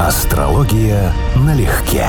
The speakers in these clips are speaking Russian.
Астрология налегке.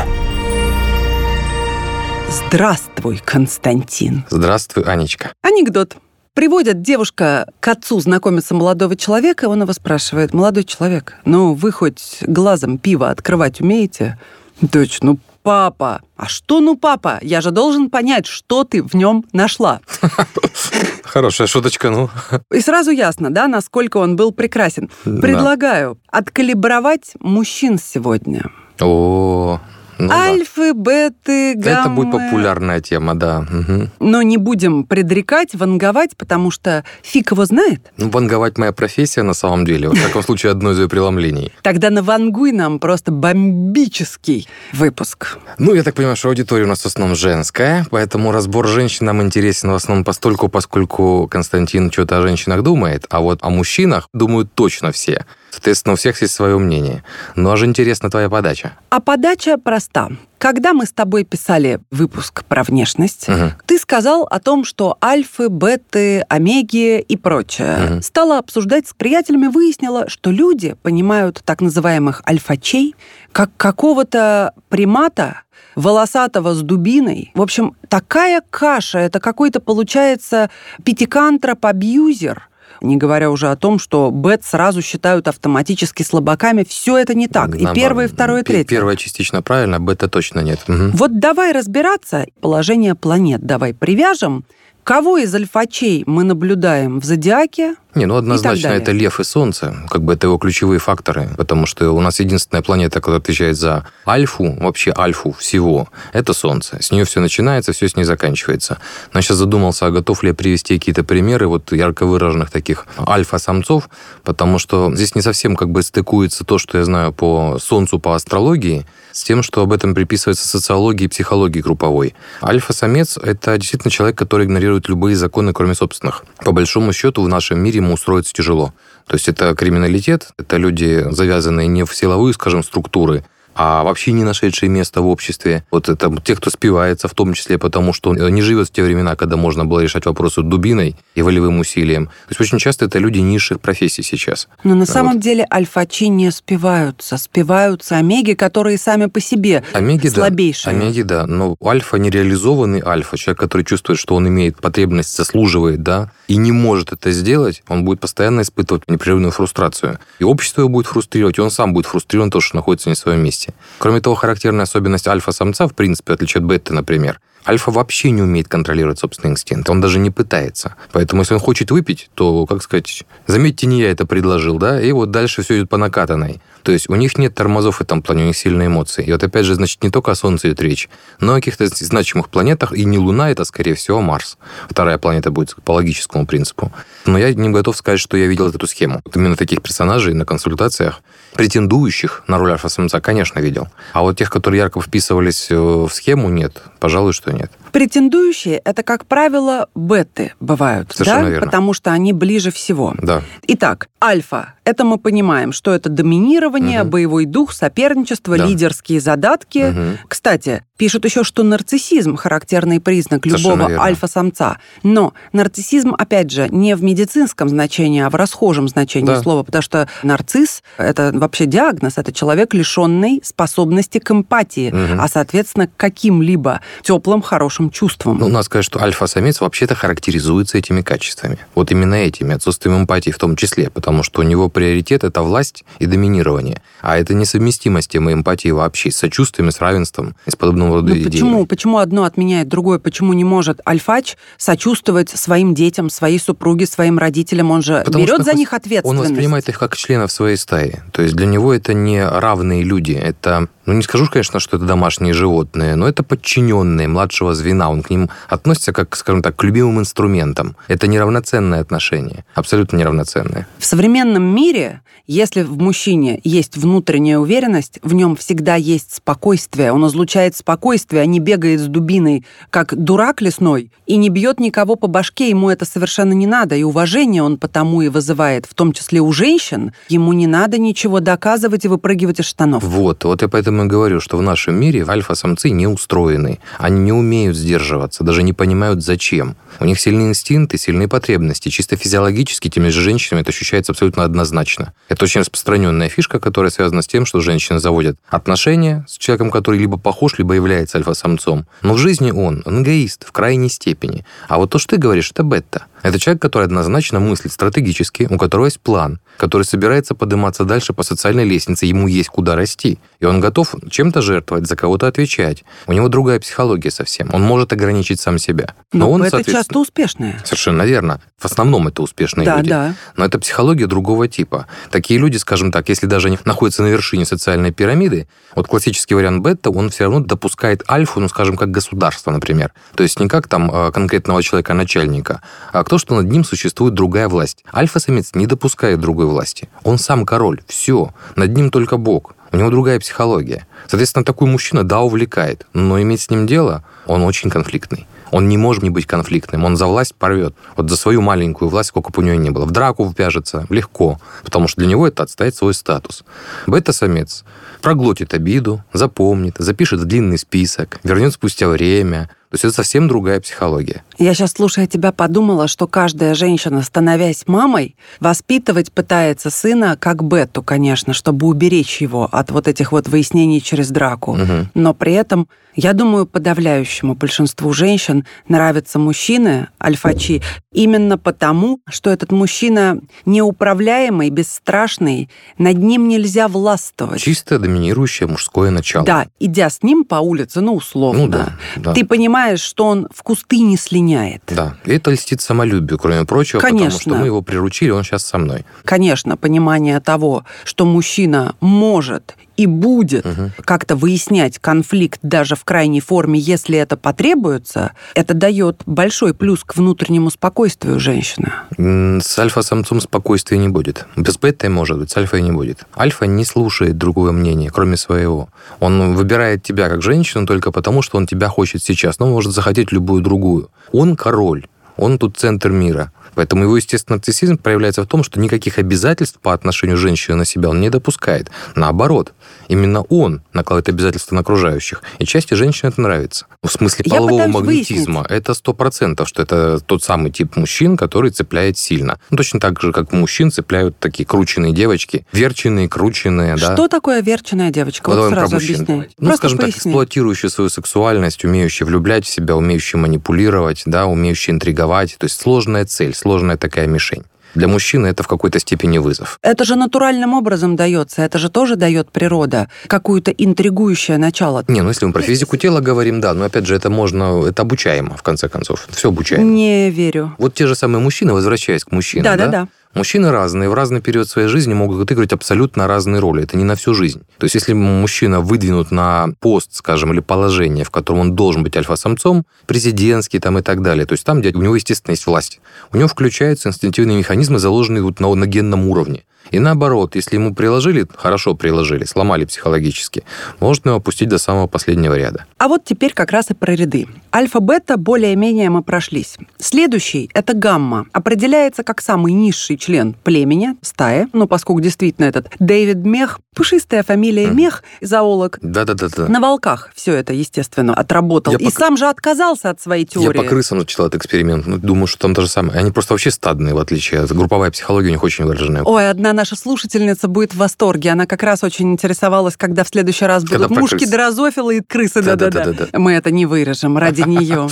Здравствуй, Константин. Здравствуй, Анечка. Анекдот. Приводят девушка к отцу знакомиться молодого человека, он его спрашивает, молодой человек, ну вы хоть глазом пиво открывать умеете? Дочь, ну папа. А что ну папа? Я же должен понять, что ты в нем нашла. Хорошая шуточка, ну. И сразу ясно, да, насколько он был прекрасен. Предлагаю откалибровать мужчин сегодня. О, ну да. Альфы, беты, гаммы. Это будет популярная тема, да. Мгм. Но не будем предрекать, ванговать, потому что фиг его знает. Ну, ванговать моя профессия на самом деле. Во всяком случае, одно из ее преломлений. Тогда навангуй нам просто бомбический выпуск. Ну, я так понимаю, что аудитория у нас в основном женская, поэтому разбор женщин нам интересен в основном постольку, поскольку Константин что-то о женщинах думает, а вот о мужчинах думают точно все. Соответственно, у всех есть свое мнение. Ну, а же интересна твоя подача. А подача проста. Когда мы с тобой писали выпуск про внешность, Мгм. ты сказал о том, что альфы, беты, омеги и прочее. Мгм. Стала обсуждать с приятелями, выяснила, что люди понимают так называемых альфачей как какого-то примата, волосатого с дубиной. В общем, такая каша, это какой-то, получается, пятикантроп-абьюзер, не говоря уже о том, что бет сразу считают автоматически слабаками. Все это не так. И первое, и второе, и третье. Первое частично правильно, бета точно нет. Мгм. Вот давай разбираться. Положение планет давай привяжем. Кого из альфачей мы наблюдаем в зодиаке? Не, ну однозначно это Лев и Солнце, как бы это его ключевые факторы, потому что у нас единственная планета, которая отвечает за альфу, вообще альфу всего, это Солнце. С нее все начинается, все с ней заканчивается. Но я сейчас задумался, а готов ли я привести какие-то примеры вот ярко выраженных таких альфа-самцов, потому что здесь не совсем как бы стыкуется то, что я знаю по Солнцу, по астрологии, с тем, что об этом приписывается социологии и психологии групповой. Альфа-самец – это действительно человек, который игнорирует любые законы, кроме собственных. По большому счету, в нашем мире ему устроиться тяжело. То есть это криминалитет, это люди, завязанные не в силовые, скажем, структуры, а вообще не нашедшие место в обществе. Вот это те, кто спивается, в том числе потому, что он не живет в те времена, когда можно было решать вопросы дубиной и волевым усилием. То есть очень часто это люди низших профессий сейчас. Но на Вот. самом деле альфачи не спиваются. Спиваются омеги, которые сами по себе Омеги, да. слабейшие. Омеги, да. Но альфа нереализованный альфа, человек, который чувствует, что он имеет потребность, заслуживает, да, и не может это сделать, он будет постоянно испытывать непрерывную фрустрацию. И общество его будет фрустрировать, и он сам будет фрустрирован, то, что находится не в своем месте. Кроме того, характерная особенность альфа-самца, в принципе, отличает бета, например, Альфа вообще не умеет контролировать собственный инстинкт, он даже не пытается. Поэтому, если он хочет выпить, то, как сказать, заметьте, не я это предложил, да, и вот дальше все идет по накатанной. То есть у них нет тормозов в этом плане, у них сильные эмоции. И вот опять же, значит, не только о Солнце идет речь, но о каких-то значимых планетах, и не Луна, это, скорее всего, Марс. Вторая планета будет по логическому принципу. Но я не готов сказать, что я видел эту схему. Вот именно таких персонажей на консультациях, претендующих на роль альфа-самца, конечно, видел. А вот тех, которые ярко вписывались э, в схему, нет. Пожалуй, что нет. Претендующие это, как правило, беты бывают, Совершенно да? верно. Потому что они ближе всего. Да. Итак, альфа. Это мы понимаем, что это доминирование, Мгм. боевой дух, соперничество, Да. лидерские задатки. Мгм. Кстати, пишут еще, что нарциссизм характерный признак любого альфа-самца. Но нарциссизм, опять же, не в медицинском значении, а в расхожем значении Да. слова, потому что нарцисс – это вообще диагноз, это человек, лишенный способности к эмпатии, Мгм. а, соответственно, к каким-либо теплым, хорошим чувствам. Ну, надо сказать, что альфа-самец вообще-то характеризуется этими качествами. Вот именно этими, отсутствием эмпатии в том числе, потому что у него приоритет – это власть и доминирование. А это несовместимо с темой эмпатии вообще, с сочувствием, с равенством и с подобным рода Ну идеями. почему, почему одно отменяет другое? Почему не может альфач сочувствовать своим детям, своей супруге, своим родителям? Он же Потому берет за них ответственность. Он воспринимает их как членов своей стаи. То есть для него это не равные люди. Это, ну не скажу, конечно, что это домашние животные, но это подчиненные младшего звена. Он к ним относится как, скажем так, к любимым инструментам. Это неравноценное отношение. Абсолютно неравноценное. В современном мире, если в мужчине есть внутренняя уверенность, в нем всегда есть спокойствие. Он излучает спокойствие, а не бегает с дубиной, как дурак лесной, и не бьет никого по башке. Ему это совершенно не надо. И уважение он потому и вызывает, в том числе у женщин. Ему не надо ничего доказывать и выпрыгивать из штанов. Вот, вот я поэтому и говорю, что в нашем мире альфа-самцы не устроены. Они не умеют сдерживаться, даже не понимают, зачем. У них сильные инстинкты, сильные потребности. Чисто физиологически теми же женщинами это ощущается абсолютно однозначно. Это очень распространенная фишка, которая связана с тем, что женщины заводят отношения с человеком, который либо похож, либо является альфа-самцом. Но в жизни он, он эгоист в крайней степени. А вот то, что ты говоришь, это бета. Это человек, который однозначно мыслит стратегически, у которого есть план, который собирается подниматься дальше по социальной лестнице, ему есть куда расти. И он готов чем-то жертвовать, за кого-то отвечать. У него другая психология совсем. Он может ограничить сам себя. Но, Но он, это часто успешная. Совершенно верно. В основном это успешные да, люди. Да. Но это психология другого типа. Такие люди, скажем так, если даже они находятся на вершине социальной пирамиды, вот классический вариант бета, он все равно допускает альфу, ну, скажем, как государство, например. То есть не как там а, конкретного человека-начальника, а кто то, что над ним существует другая власть. Альфа-самец не допускает другой власти. Он сам король. Все. Над ним только Бог. У него другая психология. Соответственно, такой мужчина, да, увлекает, но иметь с ним дело, он очень конфликтный. Он не может не быть конфликтным. Он за власть порвет. Вот за свою маленькую власть, сколько бы у него ни было. В драку впяжется легко, потому что для него это отстоит свой статус. Бета-самец проглотит обиду, запомнит, запишет в длинный список, вернет спустя время, то есть это совсем другая психология. Я сейчас, слушая тебя, подумала, что каждая женщина, становясь мамой, воспитывать пытается сына как бету, конечно, чтобы уберечь его от вот этих вот выяснений через драку. Угу. Но при этом, я думаю, подавляющему большинству женщин нравятся мужчины, альфачи, именно потому, что этот мужчина неуправляемый, бесстрашный, над ним нельзя властвовать. Чисто доминирующее мужское начало. Да, идя с ним по улице, ну, условно, ну, да, да. ты понимаешь, что он в кусты не слиняет. Да, и это льстит самолюбию, кроме прочего, Конечно. потому что мы его приручили, он сейчас со мной. Конечно, понимание того, что мужчина может и будет угу. как-то выяснять конфликт даже в крайней форме, если это потребуется, это дает большой плюс к внутреннему спокойствию женщины. С альфа-самцом спокойствия не будет. Без беты может быть, с альфой не будет. Альфа не слушает другое мнение, кроме своего. Он выбирает тебя как женщину только потому, что он тебя хочет сейчас, но может захотеть любую другую. Он король, он тут центр мира. Поэтому его, естественно, нарциссизм проявляется в том, что никаких обязательств по отношению женщины на себя он не допускает. Наоборот, именно он накладывает обязательства на окружающих. И части женщин это нравится. В смысле полового магнетизма выяснить. это сто процентов, что это тот самый тип мужчин, который цепляет сильно. Ну, точно так же, как мужчин цепляют такие крученные девочки, верченые, крученные. Что да? такое верченая девочка? Вот, вот сразу объясняй. Ну, Просто скажем поясни. так, эксплуатирующая свою сексуальность, умеющая влюблять в себя, умеющая манипулировать, да, умеющая интриговать. То есть сложная цель, сложная такая мишень. Для мужчины это в какой-то степени вызов. Это же натуральным образом дается, это же тоже дает природа, какое-то интригующее начало. Не, ну если мы про физику тела говорим, да, но опять же это можно, это обучаемо, в конце концов. Все обучаемо. Не верю. Вот те же самые мужчины, возвращаясь к мужчинам, да, да, да. Мужчины разные, в разный период своей жизни могут отыгрывать абсолютно разные роли. Это не на всю жизнь. То есть, если мужчина выдвинут на пост, скажем, или положение, в котором он должен быть альфа-самцом, президентский там и так далее, то есть там, где у него, естественно, есть власть, у него включаются инстинктивные механизмы, заложенные вот на, на генном уровне. И наоборот, если ему приложили, хорошо приложили, сломали психологически, можно его опустить до самого последнего ряда. А вот теперь как раз и про ряды. Альфа-бета более-менее мы прошлись. Следующий – это гамма. Определяется как самый низший член племени, стаи, ну, поскольку действительно этот Дэвид Мех, пушистая фамилия mm. Мех, зоолог. Да-да-да. На волках все это, естественно, отработал. Я и по... сам же отказался от своей теории. Я по крысам начал этот эксперимент. Ну, думаю, что там то же самое. Они просто вообще стадные, в отличие от групповая психология у них очень выраженная. Ой, одна наша слушательница будет в восторге. Она как раз очень интересовалась, когда в следующий раз будут когда мушки, дрозофилы и крысы. Да-да-да. Мы это не вырежем ради нее.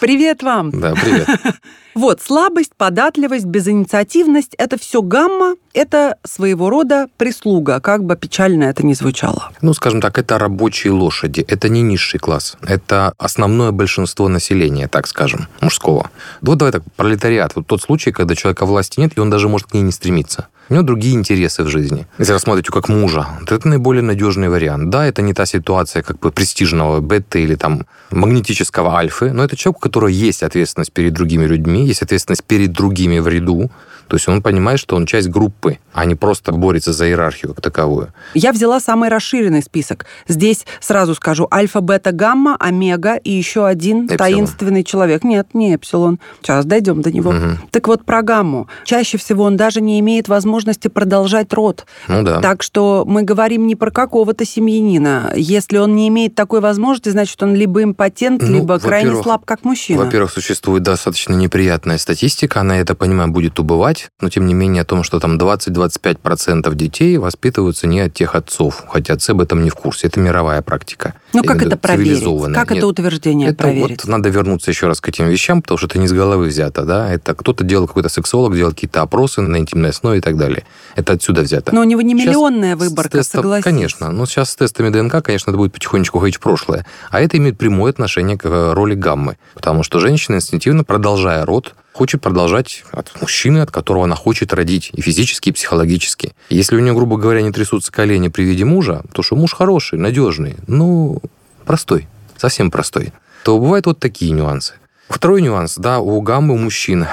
Привет вам. Да, привет. Вот, слабость, податливость, безинициативность – это все гамма, это своего рода прислуга, как бы печально это ни звучало. Ну, скажем так, это рабочие лошади, это не низший класс, это основное большинство населения, так скажем, мужского. Вот давай так, пролетариат, вот тот случай, когда человека власти нет, и он даже может к ней не стремиться. У него другие интересы в жизни. Если рассматривать его как мужа, то это наиболее надежный вариант. Да, это не та ситуация как бы престижного бета или там магнетического альфы, но это человек, у которого есть ответственность перед другими людьми, есть ответственность перед другими в ряду, то есть он понимает, что он часть группы, а не просто борется за иерархию как таковую. Я взяла самый расширенный список. Здесь сразу скажу альфа, бета, гамма, омега и еще один эпсилон. таинственный человек. Нет, не эпсилон. Сейчас дойдем до него. Угу. Так вот про гамму. Чаще всего он даже не имеет возможности продолжать род. Ну да. Так что мы говорим не про какого-то семьянина. Если он не имеет такой возможности, значит, он либо импотент, ну, либо крайне слаб как мужчина. Во-первых, существует достаточно неприятная статистика, она, это понимаю, будет убывать забывать, но тем не менее о том, что там 20-25% детей воспитываются не от тех отцов, хотя отцы об этом не в курсе. Это мировая практика. Ну как это проверить? Как Нет, это утверждение это проверить? Вот надо вернуться еще раз к этим вещам, потому что это не с головы взято, да? Это кто-то делал, какой-то сексолог делал какие-то опросы на интимной основе и так далее. Это отсюда взято. Но у него не миллионная сейчас выборка, тестом, согласись. Конечно. Но сейчас с тестами ДНК, конечно, это будет потихонечку ходить в прошлое. А это имеет прямое отношение к э, роли гаммы. Потому что женщина инстинктивно, продолжая род, хочет продолжать от мужчины, от которого она хочет родить, и физически, и психологически. Если у нее, грубо говоря, не трясутся колени при виде мужа, то что муж хороший, надежный, ну, простой, совсем простой, то бывают вот такие нюансы. Второй нюанс, да, у гаммы у мужчин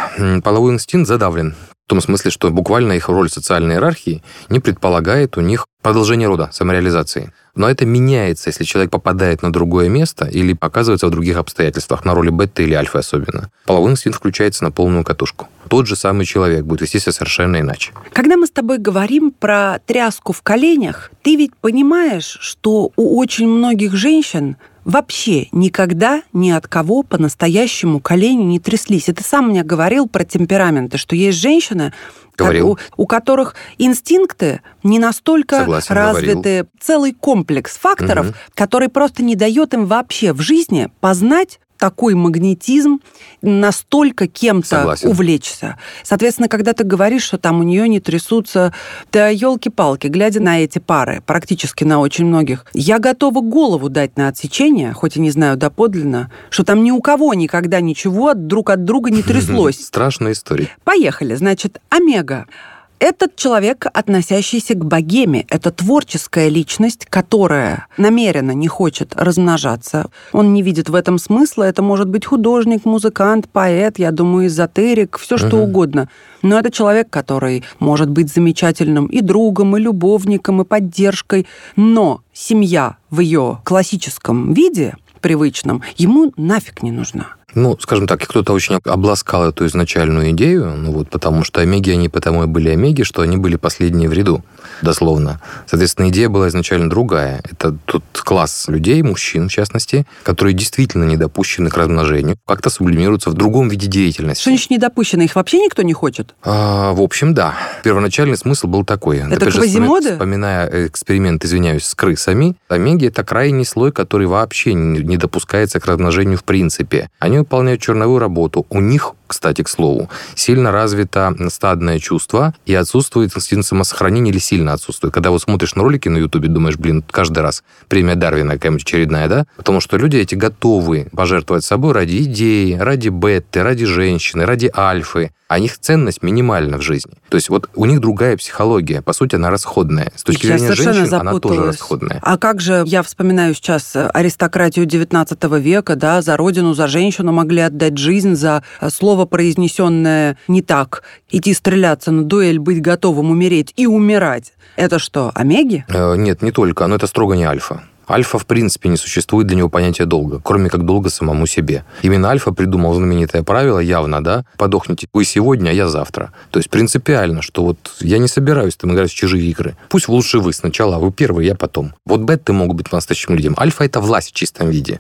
половой инстинкт задавлен. В том смысле, что буквально их роль социальной иерархии не предполагает у них продолжение рода, самореализации. Но это меняется, если человек попадает на другое место или оказывается в других обстоятельствах, на роли бета или альфа особенно. Половой инстинкт включается на полную катушку. Тот же самый человек будет вести себя совершенно иначе. Когда мы с тобой говорим про тряску в коленях, ты ведь понимаешь, что у очень многих женщин вообще никогда ни от кого по-настоящему колени не тряслись. И ты сам мне говорил про темпераменты, что есть женщины, Говорил. У, у которых инстинкты не настолько Согласен, развиты. Говорил. Целый комплекс факторов, угу. который просто не дает им вообще в жизни познать такой магнетизм, настолько кем-то увлечься. Соответственно, когда ты говоришь, что там у нее не трясутся, да елки-палки, глядя на эти пары, практически на очень многих, я готова голову дать на отсечение, хоть и не знаю доподлинно, что там ни у кого никогда ничего друг от друга не тряслось. Страшная история. Поехали. Значит, Омега. Этот человек, относящийся к богеме, это творческая личность, которая намеренно не хочет размножаться. Он не видит в этом смысла. Это может быть художник, музыкант, поэт, я думаю, эзотерик, все что угу. угодно. Но это человек, который может быть замечательным и другом, и любовником, и поддержкой. Но семья в ее классическом виде, привычном, ему нафиг не нужна. Ну, скажем так, кто-то очень обласкал эту изначальную идею, ну вот, потому что омеги, они потому и были омеги, что они были последние в ряду, дословно. Соответственно, идея была изначально другая. Это тот класс людей, мужчин в частности, которые действительно не допущены к размножению, как-то сублимируются в другом виде деятельности. Что значит не допущены? Их вообще никто не хочет? А, в общем, да. Первоначальный смысл был такой. Это Опять квазимоды? Же, вспоминая эксперимент, извиняюсь, с крысами, омеги – это крайний слой, который вообще не допускается к размножению в принципе. Они выполняют черновую работу. У них кстати, к слову, сильно развито стадное чувство и отсутствует инстинкт самосохранения или сильно отсутствует. Когда вот смотришь на ролики на Ютубе, думаешь, блин, каждый раз премия Дарвина какая-нибудь очередная, да? Потому что люди эти готовы пожертвовать собой ради идеи, ради беты, ради женщины, ради альфы, а их ценность минимальна в жизни. То есть вот у них другая психология, по сути, она расходная. С точки я зрения женщин запуталась. она тоже расходная. А как же, я вспоминаю сейчас аристократию 19 века, да, за родину, за женщину могли отдать жизнь, за слово слово, произнесенное не так, идти стреляться на дуэль, быть готовым умереть и умирать, это что, омеги? Э, нет, не только, но это строго не альфа. Альфа, в принципе, не существует для него понятия долга, кроме как долга самому себе. Именно Альфа придумал знаменитое правило, явно, да, подохните вы сегодня, а я завтра. То есть принципиально, что вот я не собираюсь там играть в чужие игры. Пусть лучше вы сначала, а вы первый, я потом. Вот беты могут быть настоящим людям. Альфа – это власть в чистом виде.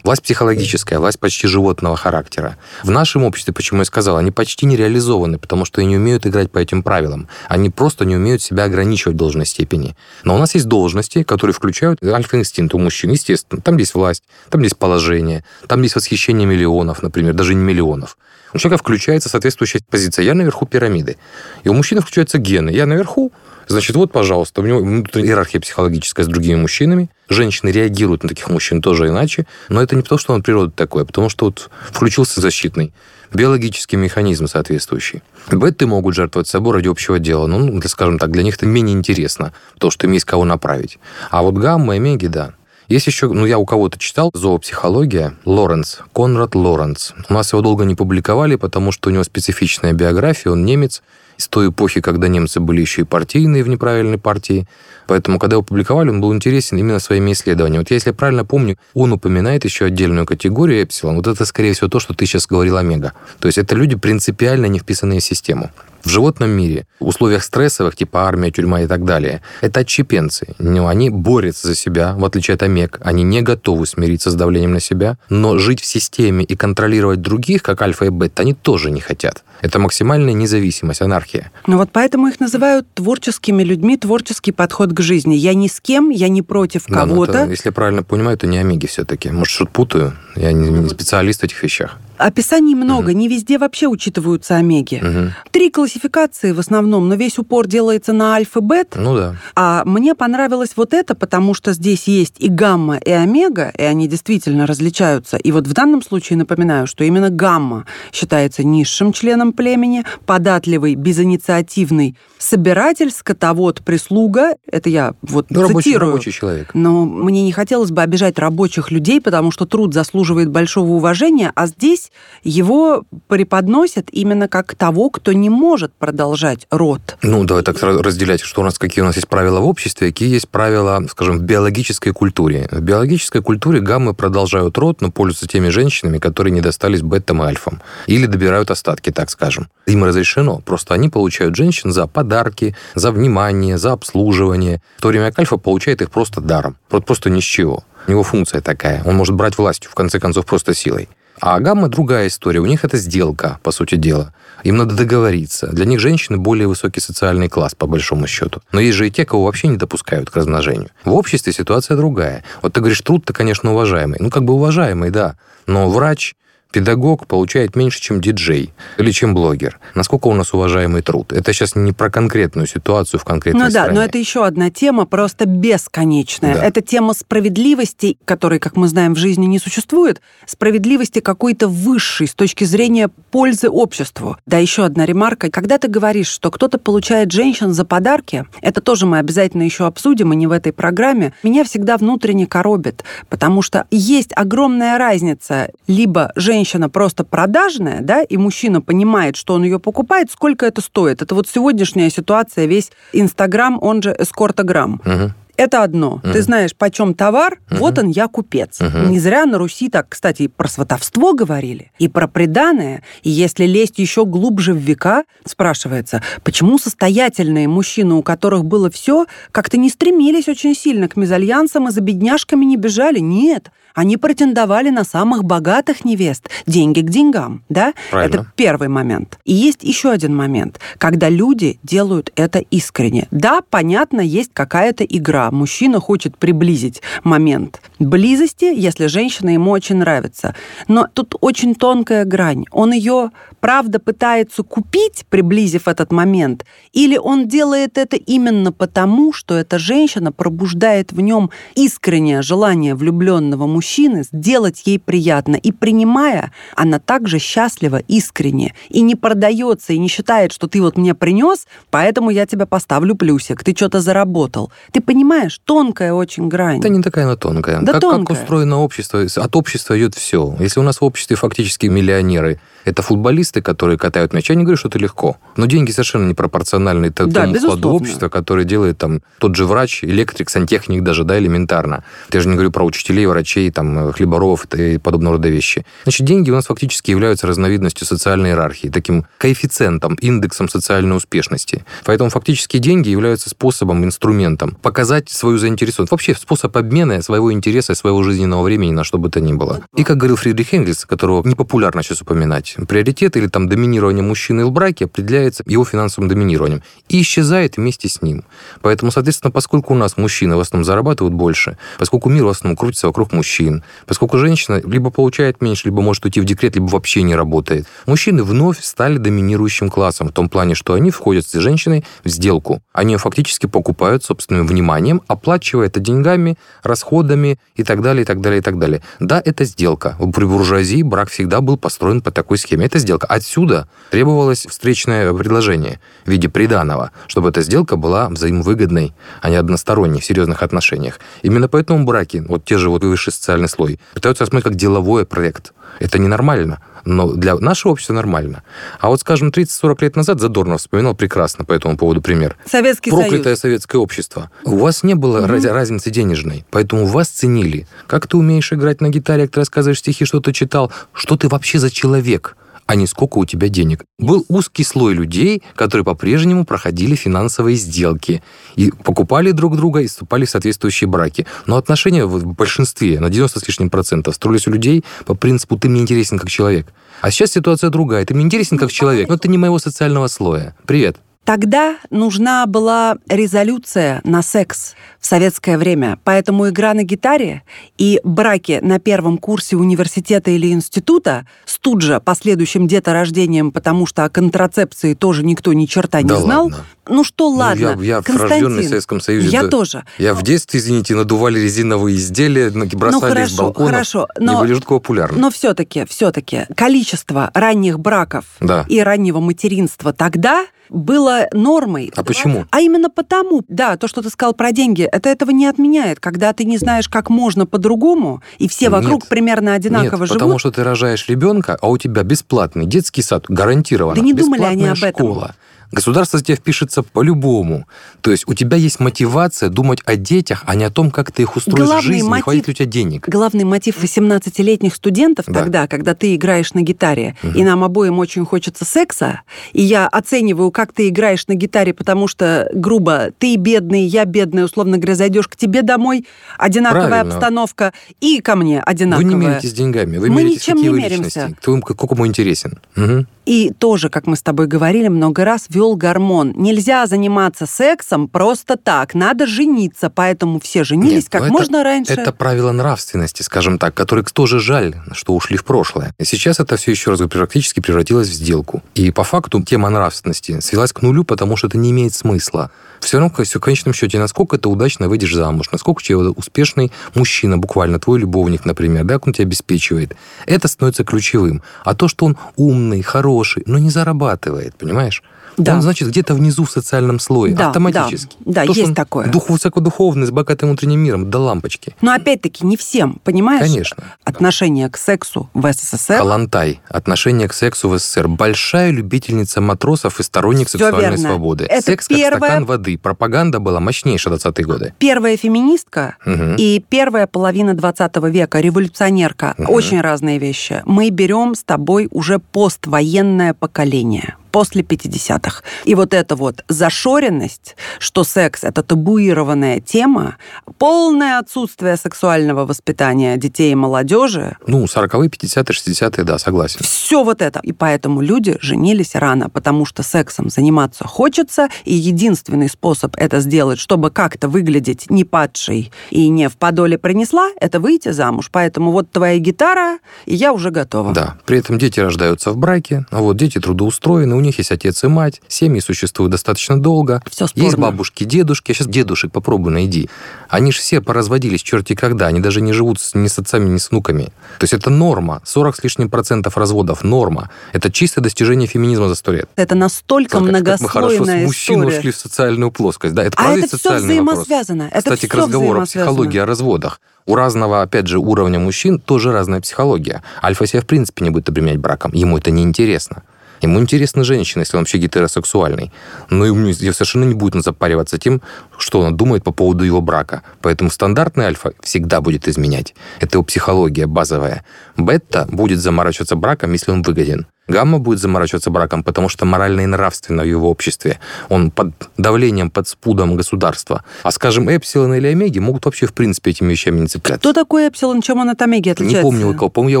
Власть психологическая, власть почти животного характера. В нашем обществе, почему я сказал, они почти не реализованы, потому что они не умеют играть по этим правилам. Они просто не умеют себя ограничивать в должной степени. Но у нас есть должности, которые включают альфа-инстинкт инстинкт у мужчин, естественно. Там есть власть, там есть положение, там есть восхищение миллионов, например, даже не миллионов. У человека включается соответствующая позиция. Я наверху пирамиды. И у мужчины включаются гены. Я наверху, значит, вот, пожалуйста, у него иерархия психологическая с другими мужчинами. Женщины реагируют на таких мужчин тоже иначе. Но это не потому, что он природа такой, а потому что вот включился защитный биологический механизм соответствующий. Беты могут жертвовать собой ради общего дела. Ну, для, скажем так, для них это менее интересно, потому что им есть кого направить. А вот гамма и омеги, да. Есть еще, ну, я у кого-то читал, зоопсихология, Лоренц, Конрад Лоренц. У нас его долго не публиковали, потому что у него специфичная биография, он немец, из той эпохи, когда немцы были еще и партийные в неправильной партии. Поэтому, когда его публиковали, он был интересен именно своими исследованиями. Вот если правильно помню, он упоминает еще отдельную категорию эпсилон. Вот это, скорее всего, то, что ты сейчас говорил омега. То есть это люди принципиально не вписанные в систему. В животном мире, в условиях стрессовых, типа армия, тюрьма и так далее, это отщепенцы. Ну, они борются за себя, в отличие от омег. Они не готовы смириться с давлением на себя, но жить в системе и контролировать других, как альфа и бета, они тоже не хотят. Это максимальная независимость, анархия иерархия. Ну вот поэтому их называют творческими людьми, творческий подход к жизни. Я ни с кем, я не против Да, но кого-то. это, если я правильно понимаю, это не омеги все-таки. Может, что-то путаю? Я не, не специалист в этих вещах. Описаний много, не везде вообще учитываются омеги. Мгм. Три классификации в основном, но весь упор делается на альфа, бет. Ну да. А мне понравилось вот это, потому что здесь есть и гамма, и омега, и они действительно различаются. И вот в данном случае напоминаю, что именно гамма считается низшим членом племени, податливый, безинициативный собиратель, скотовод, прислуга. Это я вот Ну, рабочий, цитирую. рабочий человек. Но мне не хотелось бы обижать рабочих людей, потому что труд заслуживает большого уважения, а здесь его преподносят именно как того, кто не может продолжать род. Ну, давай так разделять, что у нас, какие у нас есть правила в обществе, какие есть правила, скажем, в биологической культуре. В биологической культуре гаммы продолжают род, но пользуются теми женщинами, которые не достались бетам и альфам. Или добирают остатки, так скажем. Им разрешено. Просто они получают женщин за подарки, за внимание, за обслуживание. В то время как альфа получает их просто даром. Просто ни с чего. У него функция такая. Он может брать властью, в конце концов, просто силой. А гамма другая история. У них это сделка, по сути дела. Им надо договориться. Для них женщины более высокий социальный класс, по большому счету. Но есть же и те, кого вообще не допускают к размножению. В обществе ситуация другая. Вот ты говоришь, труд-то, конечно, уважаемый. Ну, как бы уважаемый, да. Но врач, педагог получает меньше, чем диджей или чем блогер. Насколько у нас уважаемый труд? Это сейчас не про конкретную ситуацию в конкретной Ну да, стране. но это еще одна тема, просто бесконечная. Да. Это тема справедливости, которой, как мы знаем, в жизни не существует. Справедливости какой-то высшей с точки зрения пользы обществу. Да, еще одна ремарка. Когда ты говоришь, что кто-то получает женщин за подарки, это тоже мы обязательно еще обсудим, и не в этой программе, меня всегда внутренне коробит, потому что есть огромная разница. Либо женщина просто продажная, да, и мужчина понимает, что он ее покупает, сколько это стоит. Это вот сегодняшняя ситуация, весь Инстаграм, он же эскортограмм. Мгм. Это одно. Ты знаешь, почем товар, вот он, я купец. Мгм. Не зря на Руси так, кстати, и про сватовство говорили, и про преданное. И если лезть еще глубже в века, спрашивается, почему состоятельные мужчины, у которых было все, как-то не стремились очень сильно к мезальянсам и за бедняжками не бежали? Нет. Они претендовали на самых богатых невест. Деньги к деньгам, да? Правильно. Это первый момент. И есть еще один момент, когда люди делают это искренне. Да, понятно, есть какая-то игра. Мужчина хочет приблизить момент близости, если женщина ему очень нравится. Но тут очень тонкая грань. Он ее, правда, пытается купить, приблизив этот момент, или он делает это именно потому, что эта женщина пробуждает в нем искреннее желание влюбленного мужчины сделать ей приятно. И принимая, она также счастлива искренне. И не продается, и не считает, что ты вот мне принес, поэтому я тебя поставлю плюсик, ты что-то заработал. Ты понимаешь, тонкая очень грань. Это не такая она тонкая. Да как, тонкая. как устроено общество? От общества идет все. Если у нас в обществе фактически миллионеры, это футболисты, которые катают мяч, я не говорю, что это легко. Но деньги совершенно непропорциональны т- Да, тому вкладу общества, который делает там тот же врач, электрик, сантехник даже, да, элементарно. Я же не говорю про учителей, врачей, там, хлеборовов и подобного рода вещи. Значит, деньги у нас фактически являются разновидностью социальной иерархии, таким коэффициентом, индексом социальной успешности. Поэтому фактически деньги являются способом, инструментом показать свою заинтересованность. Вообще способ обмена своего интереса, своего жизненного времени на что бы то ни было. И как говорил Фридрих Энгельс, которого непопулярно сейчас упоминать, приоритет или там доминирование мужчины в браке определяется его финансовым доминированием и исчезает вместе с ним. Поэтому, соответственно, поскольку у нас мужчины в основном зарабатывают больше, поскольку мир в основном крутится вокруг мужчин, поскольку женщина либо получает меньше, либо может уйти в декрет, либо вообще не работает, мужчины вновь стали доминирующим классом в том плане, что они входят с женщиной в сделку. Они фактически покупают собственным вниманием, оплачивая это деньгами, расходами и так далее, и так далее, и так далее. Да, это сделка. При буржуазии брак всегда был построен по такой схеме. Это сделка. Отсюда требовалось встречное предложение в виде приданого, чтобы эта сделка была взаимовыгодной, а не односторонней в серьезных отношениях. Именно поэтому браки, вот те же вот высший социальный слой, пытаются рассмотреть как деловой проект. Это ненормально но для нашего общества нормально. А вот, скажем, 30-40 лет назад Задорнов вспоминал прекрасно по этому поводу пример. Советский Проклятое Союз. советское общество. У вас не было раз- разницы денежной, поэтому вас ценили. Как ты умеешь играть на гитаре, как ты рассказываешь стихи, что ты читал, что ты вообще за человек. А не сколько у тебя денег. Был узкий слой людей, которые по-прежнему проходили финансовые сделки и покупали друг друга и вступали в соответствующие браки. Но отношения в большинстве, на 90 с лишним процентов, строились у людей по принципу «ты мне интересен как человек». А сейчас ситуация другая. Ты мне интересен как человек, но ты не моего социального слоя. Привет. Тогда нужна была резолюция на секс в советское время. Поэтому игра на гитаре и браки на первом курсе университета или института с тут же последующим деторождением, потому что о контрацепции тоже никто ни черта не Да знал. ладно. Ну что, ладно, Ну, я, я рожденный в Советском Союзе. Я да. тоже. Я в детстве, извините, надували резиновые изделия, на- бросали с хорошо, балконов. хорошо, Не но- были жутко популярны. Но все-таки, все-таки количество ранних браков Да. и раннего материнства тогда было нормой. А почему? А именно потому, да, то, что ты сказал про деньги, это этого не отменяет. Когда ты не знаешь, как можно по-другому, и все вокруг Нет. примерно одинаково Нет, живут. потому что ты рожаешь ребенка, а у тебя бесплатный детский сад, гарантированно. Да не думали они об этом. Государство тебя впишется по-любому. То есть у тебя есть мотивация думать о детях, а не о том, как ты их устроишь Главный в жизни, мотив- хватит ли у тебя денег. Главный мотив 18-летних студентов Да. тогда, когда ты играешь на гитаре, и нам обоим очень хочется секса, и я оцениваю, как ты играешь на гитаре, потому что, грубо, ты бедный, я бедная, условно говоря, зайдешь к тебе домой, одинаковая Правильно. обстановка, и ко мне одинаковая. Вы не меритесь деньгами, вы Мы меритесь, ничем какие не меримся. кто, вам- кто кому интересен. Мгм. И тоже, как мы с тобой говорили много раз, вел гормон. Нельзя заниматься сексом просто так. Надо жениться. Поэтому все женились Нет, как ну это- можно раньше. Это правило нравственности, скажем так, которые тоже жаль, что ушли в прошлое. Сейчас это все еще раз практически превратилось в сделку. И по факту тема нравственности свелась к нулю, потому что это не имеет смысла. Все равно, в конечном счете, насколько ты удачно выйдешь замуж, насколько у тебя успешный мужчина, буквально твой любовник, например, да, он тебя обеспечивает, это становится ключевым. А то, что он умный, хороший, но не зарабатывает, понимаешь? Да. Он, значит, где-то внизу в социальном слое, Да, автоматически. да, да, То, есть такое. Дух высокодуховный, с богатым внутренним миром, до лампочки. Но опять-таки не всем, понимаешь? Конечно. Отношение к сексу в СССР. Калантай. Отношение к сексу в СССР. Большая любительница матросов и сторонник Всё сексуальной верно. свободы. Это Секс как первое- стакан воды. Пропаганда была мощнейшая в 20-е годы. Первая феминистка Мгм. и первая половина 20 века, революционерка. Мгм. Очень разные вещи. Мы берем с тобой уже поствоенное поколение после 50-х. И вот эта вот зашоренность, что секс – это табуированная тема, полное отсутствие сексуального воспитания детей и молодежи, Ну, 40-е, 50-е, 60-е, да, согласен. все вот это. И поэтому люди женились рано, потому что сексом заниматься хочется, и единственный способ это сделать, чтобы как-то выглядеть не падшей и не в подоле принесла, это выйти замуж. Поэтому вот твоя гитара, и я уже готова. Да. При этом дети рождаются в браке, а вот дети трудоустроены, у них есть отец и мать, семьи существуют достаточно долго. Всё спорно. Есть бабушки, дедушки. Сейчас дедушек попробуй найди. Они же все поразводились черти когда. Они даже не живут с- ни с отцами, ни с внуками. То есть это норма. 40 с лишним процентов разводов – норма. Это чистое достижение феминизма за сто лет. Это настолько Как- как мы хорошо с многослойная мужчин история. ушли в социальную плоскость. Да, это А это всё социальный вопрос. взаимосвязано. Это Кстати, к разговору о взаимосвязано. психологии, о разводах. У разного, опять же, уровня мужчин тоже разная психология. Альфа себя в принципе не будет обременять браком. Ему это неинтересно. Ему интересна женщина, если он вообще гетеросексуальный. Но ему совершенно не будет запариваться тем, что она думает по поводу его брака. Поэтому стандартный альфа всегда будет изменять. Это его психология базовая. Бета будет заморачиваться браком, если он выгоден. Гамма будет заморачиваться браком, потому что морально и нравственно в его обществе. Он под давлением, под спудом государства. А, скажем, эпсилон или омеги могут вообще, в принципе, этими вещами не цепляться. Кто такой Эпсилон, чем он от Омеги отличается? Не помню, у кого. По-моему, я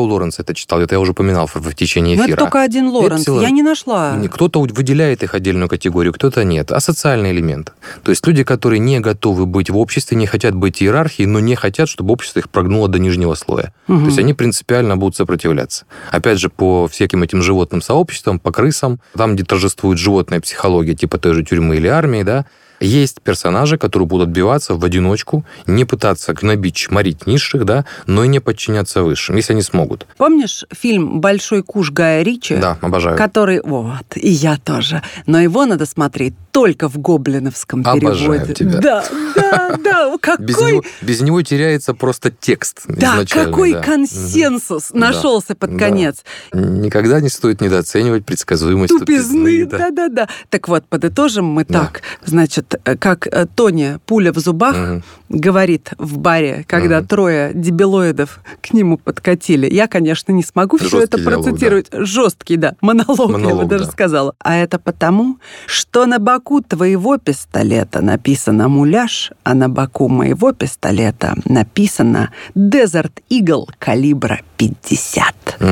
у Лоренса это читал. Это я уже упоминал в, в течение Ну, эфира. это только один Лоренс. Эпсилон- Я не нашла. Кто-то выделяет их отдельную категорию, кто-то нет. А социальный элемент. То есть люди, которые не готовы быть в обществе, не хотят быть иерархией, но не хотят, чтобы общество их прогнуло до нижнего слоя. Мгм. То есть они принципиально будут сопротивляться. Опять же, по всяким этим животным сообществам, по крысам, там, где торжествует животная психология, типа той же тюрьмы или армии, да, есть персонажи, которые будут отбиваться в одиночку, не пытаться гнобить, чморить низших, да, но и не подчиняться высшим, если они смогут. Помнишь фильм «Большой куш» Гая Ричи? Да, обожаю. Который, вот, и я тоже. Но его надо смотреть только в гоблиновском Обожаю переводе. тебя. Да, да, да. Какой, Без него, без него теряется просто текст да, какой да. консенсус Мгм. нашелся под Да. конец. Мгм. Никогда не стоит недооценивать предсказуемость Тупизны, да. да-да-да. Так вот, подытожим мы Да. так. Значит, Вот э, как э, Тоня, пуля в зубах, угу. говорит в баре, когда угу. трое дебилоидов к нему подкатили. Я, конечно, не смогу Жесткий все это диалог, процитировать. Да. Жесткий, да. Монолог, Монолог я бы даже сказала. А это потому, что на боку твоего пистолета написано «муляж», а на боку моего пистолета написано «Desert Eagle» калибра 50. Угу.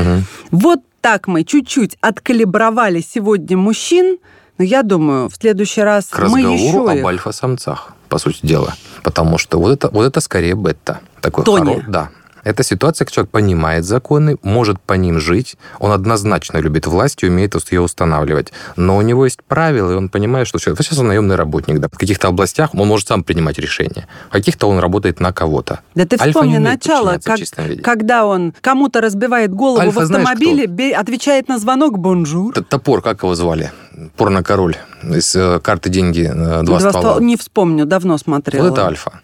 Вот так мы чуть-чуть откалибровали сегодня мужчин, но я думаю, в следующий раз К мы еще об их... альфа-самцах, по сути дела. Потому что вот это, вот это скорее бета. Такой Тони. Хоро... Да, это ситуация, когда человек понимает законы, может по ним жить, он однозначно любит власть и умеет ее устанавливать. Но у него есть правила, и он понимает, что человек, сейчас он наемный работник, да, в каких-то областях он может сам принимать решения, в каких-то он работает на кого-то. Да ты вспомни начало, как, когда он кому-то разбивает голову Альфа, в автомобиле, знаешь, отвечает на звонок «bonjour». Топор, как его звали? Порно-король из э, «Карты, деньги, два, два ствола». ствола. Не вспомню, давно смотрела. Вот это Альфа.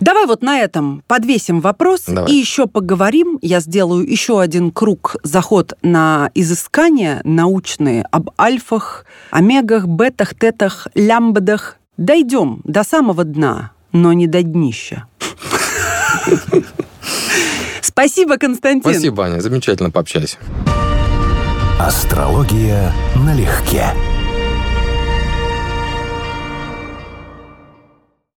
Давай вот на этом подвесим вопрос Давай. и еще поговорим. Я сделаю еще один круг, заход на изыскания научные об альфах, омегах, бетах, тетах, лямбдах. Дойдем до самого дна, но не до днища. Спасибо, Константин. Спасибо, Аня. Замечательно пообщались. Астрология налегке.